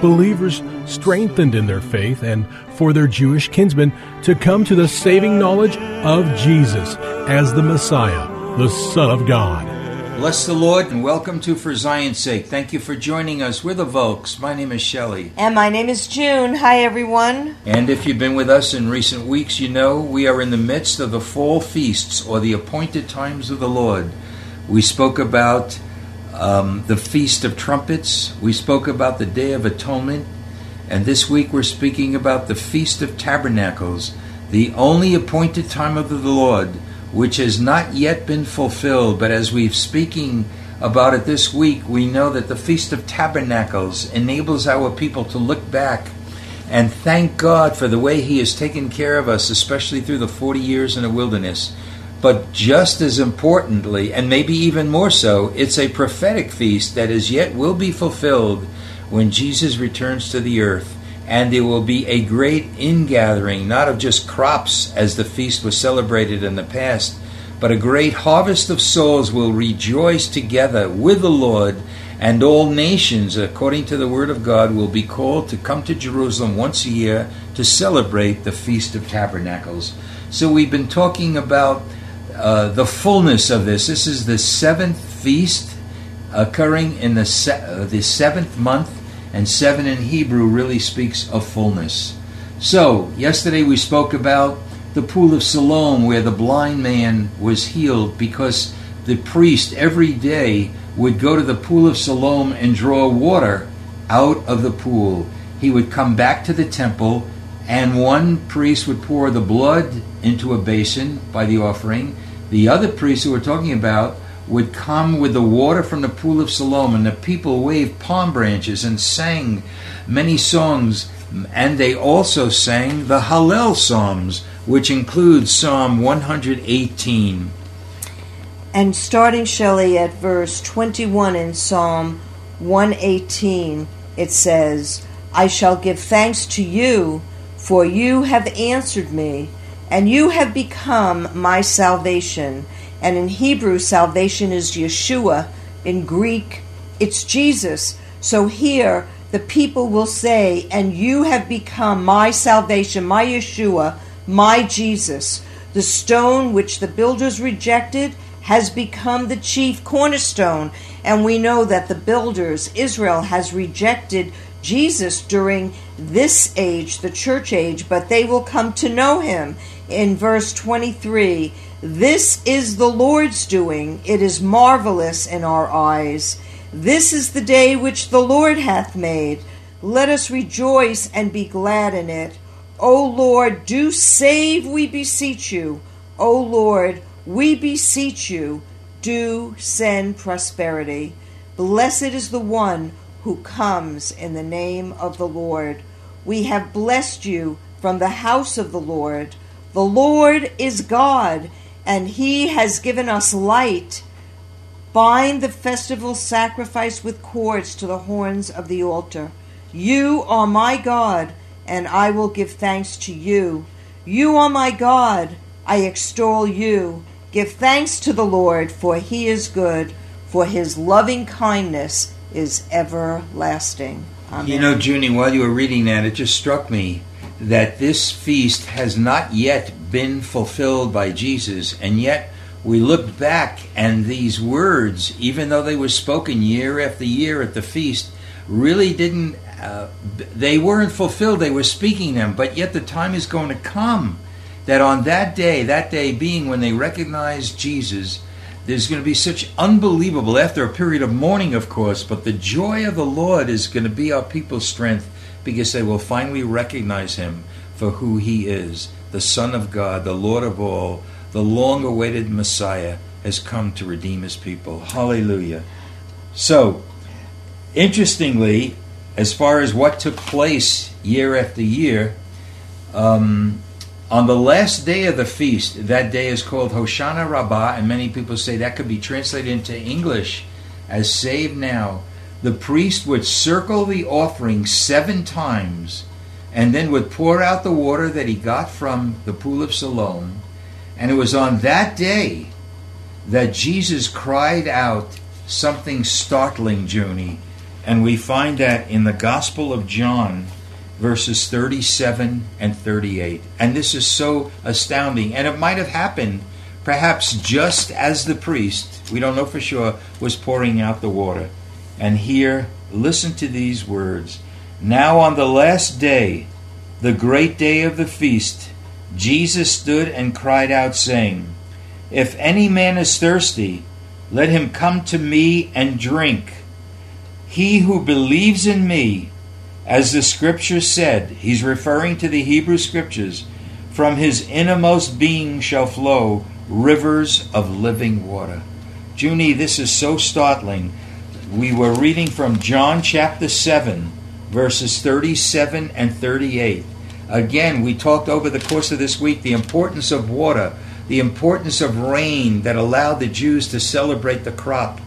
Believers strengthened in their faith and for their Jewish kinsmen to come to the saving knowledge of Jesus as the Messiah, the Son of God. Bless the Lord and welcome to For Zion's Sake. Thank you for joining us. We're the Volks. My name is Shelley. And my name is June. Hi, everyone. And if you've been with us in recent weeks, you know we are in the midst of the fall feasts or the appointed times of the Lord. We spoke about um, the Feast of Trumpets, we spoke about the Day of Atonement, and this week we're speaking about the Feast of Tabernacles, the only appointed time of the Lord, which has not yet been fulfilled. But as we've speaking about it this week, we know that the Feast of Tabernacles enables our people to look back and thank God for the way He has taken care of us, especially through the 40 years in the wilderness. But just as importantly, and maybe even more so, it's a prophetic feast that as yet will be fulfilled when Jesus returns to the earth. And there will be a great ingathering, not of just crops as the feast was celebrated in the past, but a great harvest of souls will rejoice together with the Lord, and all nations, according to the word of God, will be called to come to Jerusalem once a year to celebrate the Feast of Tabernacles. So we've been talking about uh, the fullness of this. This is the seventh feast occurring in the se- uh, the seventh month, and seven in Hebrew really speaks of fullness. So yesterday we spoke about the pool of Siloam, where the blind man was healed because the priest every day would go to the pool of Siloam and draw water out of the pool. He would come back to the temple, and one priest would pour the blood into a basin by the offering. The other priest who we're talking about would come with the water from the pool of Siloam, and the people waved palm branches and sang many songs. And they also sang the Hallel Psalms, which includes Psalm 118. And starting, Shelley, at verse 21 in Psalm 118, it says, I shall give thanks to you, for you have answered me, and you have become my salvation. And in Hebrew, salvation is Yeshua. In Greek, it's Jesus. So here, the people will say, And you have become my salvation, my Yeshua, my Jesus. The stone which the builders rejected has become the chief cornerstone. And we know that the builders, Israel, has rejected Jesus during this age, the church age, but they will come to know him. In verse 23, this is the Lord's doing, it is marvelous in our eyes. This is the day which the Lord hath made. Let us rejoice and be glad in it. O Lord, do save, we beseech you. O Lord, we beseech you, do send prosperity. Blessed is the one who comes in the name of the Lord. We have blessed you from the house of the Lord. The Lord is God, and he has given us light. Bind the festival sacrifice with cords to the horns of the altar. You are my God, and I will give thanks to you. You are my God. I extol you. Give thanks to the Lord, for he is good, for his loving kindness is everlasting. Amen. You know, Junie, while you were reading that, it just struck me that this feast has not yet been fulfilled by Jesus, and yet we look back and these words, even though they were spoken year after year at the feast, really didn't, uh, they weren't fulfilled. They were speaking them, but yet the time is going to come that on that day, that day being when they recognize Jesus, there's going to be such unbelievable, after a period of mourning, of course, but the joy of the Lord is going to be our people's strength because they will finally recognize Him for who He is the Son of God, the Lord of all, the long awaited Messiah has come to redeem His people. Hallelujah. So, interestingly, as far as what took place year after year, um, on the last day of the feast, that day is called Hoshana Rabbah, and many people say that could be translated into English as Save Now. The priest would circle the offering seven times and then would pour out the water that he got from the pool of Siloam. And it was on that day that Jesus cried out something startling, Junie. And we find that in the Gospel of John, verses 37 and 38. And this is so astounding. And it might have happened perhaps just as the priest, we don't know for sure, was pouring out the water. And here, listen to these words. Now on the last day, the great day of the feast, Jesus stood and cried out, saying, If any man is thirsty, let him come to me and drink. He who believes in me, as the scripture said, he's referring to the Hebrew scriptures, from his innermost being shall flow rivers of living water. Junie, this is so startling. We were reading from John chapter 7, verses 37 and 38. Again, we talked over the course of this week the importance of water, the importance of rain that allowed the Jews to celebrate the crop,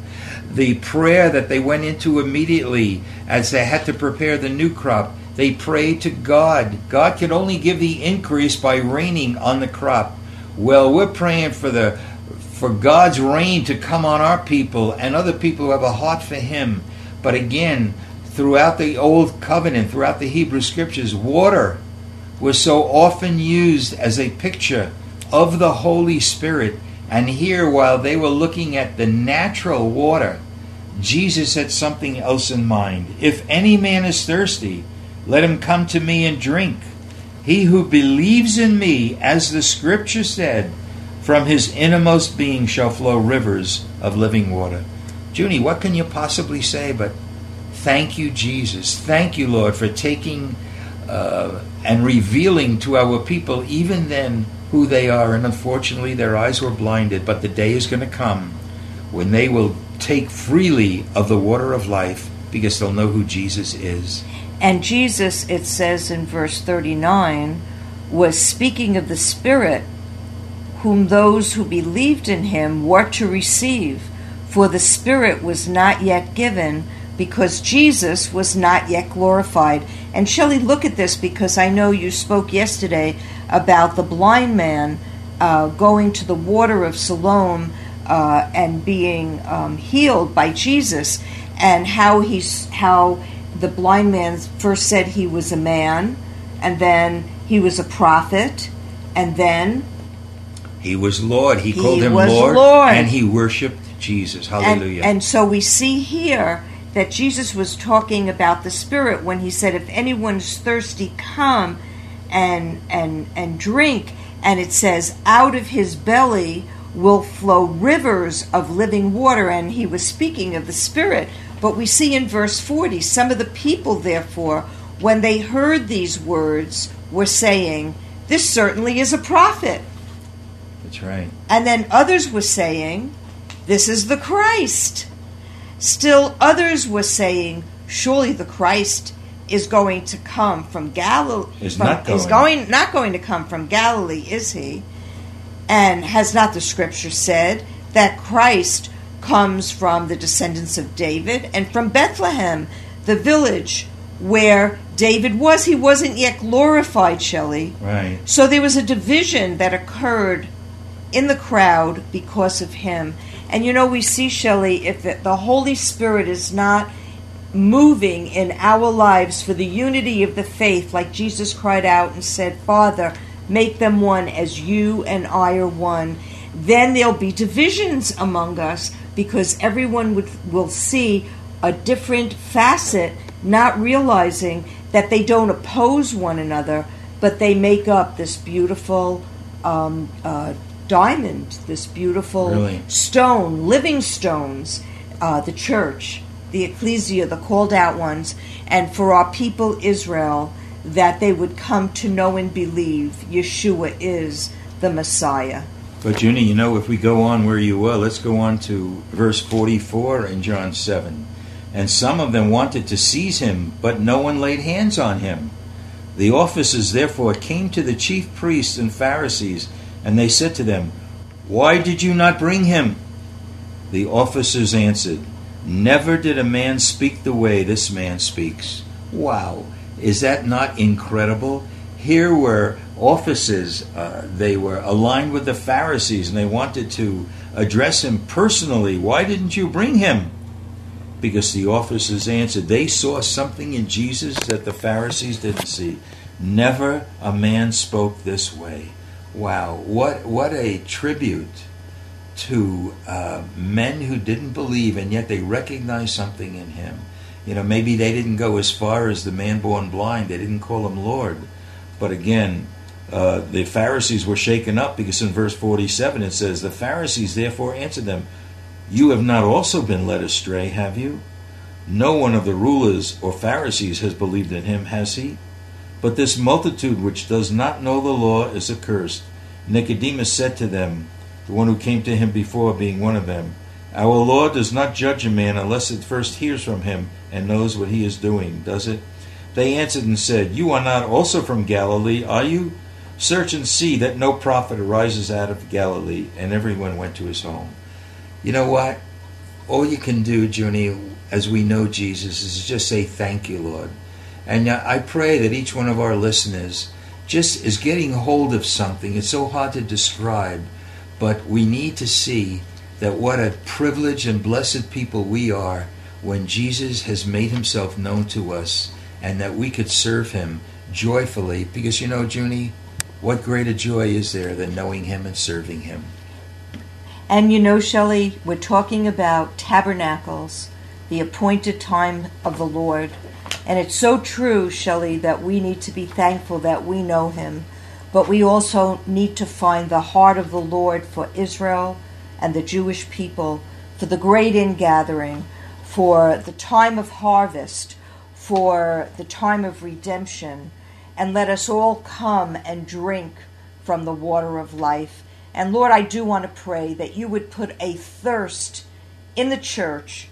the prayer that they went into immediately as they had to prepare the new crop. They prayed to God. God can only give the increase by raining on the crop. Well, we're praying for the for God's rain to come on our people and other people who have a heart for him. But again, throughout the old covenant, throughout the Hebrew scriptures, water was so often used as a picture of the Holy Spirit. And here, while they were looking at the natural water, Jesus had something else in mind. If any man is thirsty, let him come to me and drink. He who believes in me, as the scripture said, from his innermost being shall flow rivers of living water. Junie, what can you possibly say but thank you, Jesus? Thank you, Lord, for taking uh, and revealing to our people, even then, who they are. And unfortunately, their eyes were blinded. But the day is going to come when they will take freely of the water of life because they'll know who Jesus is. And Jesus, it says in verse 39, was speaking of the Spirit, whom those who believed in him were to receive, for the Spirit was not yet given, because Jesus was not yet glorified. And Shelley, look at this because I know you spoke yesterday about the blind man uh, going to the water of Siloam uh, and being um, healed by Jesus, and how he's how the blind man first said he was a man, and then he was a prophet, and then he was Lord. He, He called him Lord, Lord. and he worshipped Jesus. and, Hallelujah. and so we see here that Jesus was talking about the Spirit when he said, "If anyone is thirsty, come and and and drink." And it says, "Out of his belly will flow rivers of living water." And he was speaking of the Spirit. But we see in verse forty, some of the people, therefore, when they heard these words, were saying, "This certainly is a prophet." That's right. And then others were saying, This is the Christ. Still others were saying, Surely the Christ is going to come from Galilee. Is not is going. going not going to come from Galilee, is he? And has not the scripture said that Christ comes from the descendants of David and from Bethlehem, the village where David was. He wasn't yet glorified, Shelley. Right. So there was a division that occurred in the crowd because of him. And you know, we see, Shelley, if the Holy Spirit is not moving in our lives for the unity of the faith, like Jesus cried out and said, Father, make them one as you and I are one, then there'll be divisions among us because everyone would, will see a different facet, not realizing that they don't oppose one another, but they make up this beautiful um, uh, diamond, this beautiful Really? stone, living stones, uh, the church, the ecclesia, the called out ones, and for our people Israel, that they would come to know and believe Yeshua is the Messiah. But Junie, you know, if we go on where you were, let's go on to verse 44 in John 7. And some of them wanted to seize him, but no one laid hands on him. The officers therefore came to the chief priests and Pharisees, and they said to them, Why did you not bring him? The officers answered, Never did a man speak the way this man speaks. Wow, is that not incredible? Here were officers, uh, they were aligned with the Pharisees, and they wanted to address him personally. Why didn't you bring him? Because the officers answered, they saw something in Jesus that the Pharisees didn't see. Never a man spoke this way. Wow, what what a tribute to uh, men who didn't believe and yet they recognized something in him. You know, maybe they didn't go as far as the man born blind. They didn't call him Lord. But again, uh, the Pharisees were shaken up because in verse 47 it says, The Pharisees therefore answered them, You have not also been led astray, have you? No one of the rulers or Pharisees has believed in him, has he? But this multitude which does not know the law is accursed. Nicodemus said to them, the one who came to him before being one of them, Our Lord does not judge a man unless it first hears from him and knows what he is doing, does it? They answered and said, You are not also from Galilee, are you? Search and see that no prophet arises out of Galilee. And everyone went to his home. You know what? All you can do, Junie, as we know Jesus, is just say, Thank you, Lord. And uh, I pray that each one of our listeners just is getting hold of something. It's so hard to describe, but we need to see that what a privileged and blessed people we are when Jesus has made himself known to us and that we could serve him joyfully. Because you know, Junie, what greater joy is there than knowing him and serving him? And you know, Shelley, we're talking about tabernacles, the appointed time of the Lord. And it's so true, Shelley, that we need to be thankful that we know him. But we also need to find the heart of the Lord for Israel and the Jewish people, for the great ingathering, for the time of harvest, for the time of redemption. And let us all come and drink from the water of life. And Lord, I do want to pray that you would put a thirst in the church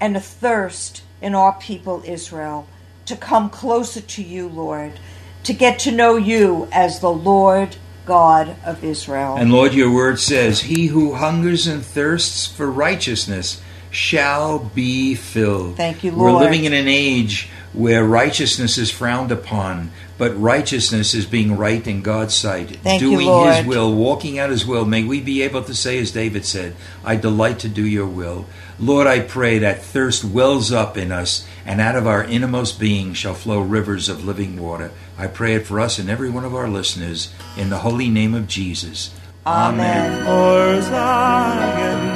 and a thirst in our people Israel to come closer to you, Lord, to get to know you as the Lord God of Israel. And Lord, your word says, He who hungers and thirsts for righteousness shall be filled. Thank you, Lord. We're living in an age where righteousness is frowned upon, but righteousness is being right in God's sight, Thank you, doing Lord. His will, walking out His will. May we be able to say, as David said, I delight to do your will. Lord, I pray that thirst wells up in us, and out of our innermost being shall flow rivers of living water. I pray it for us and every one of our listeners, in the holy name of Jesus. Amen. For Zion's sake.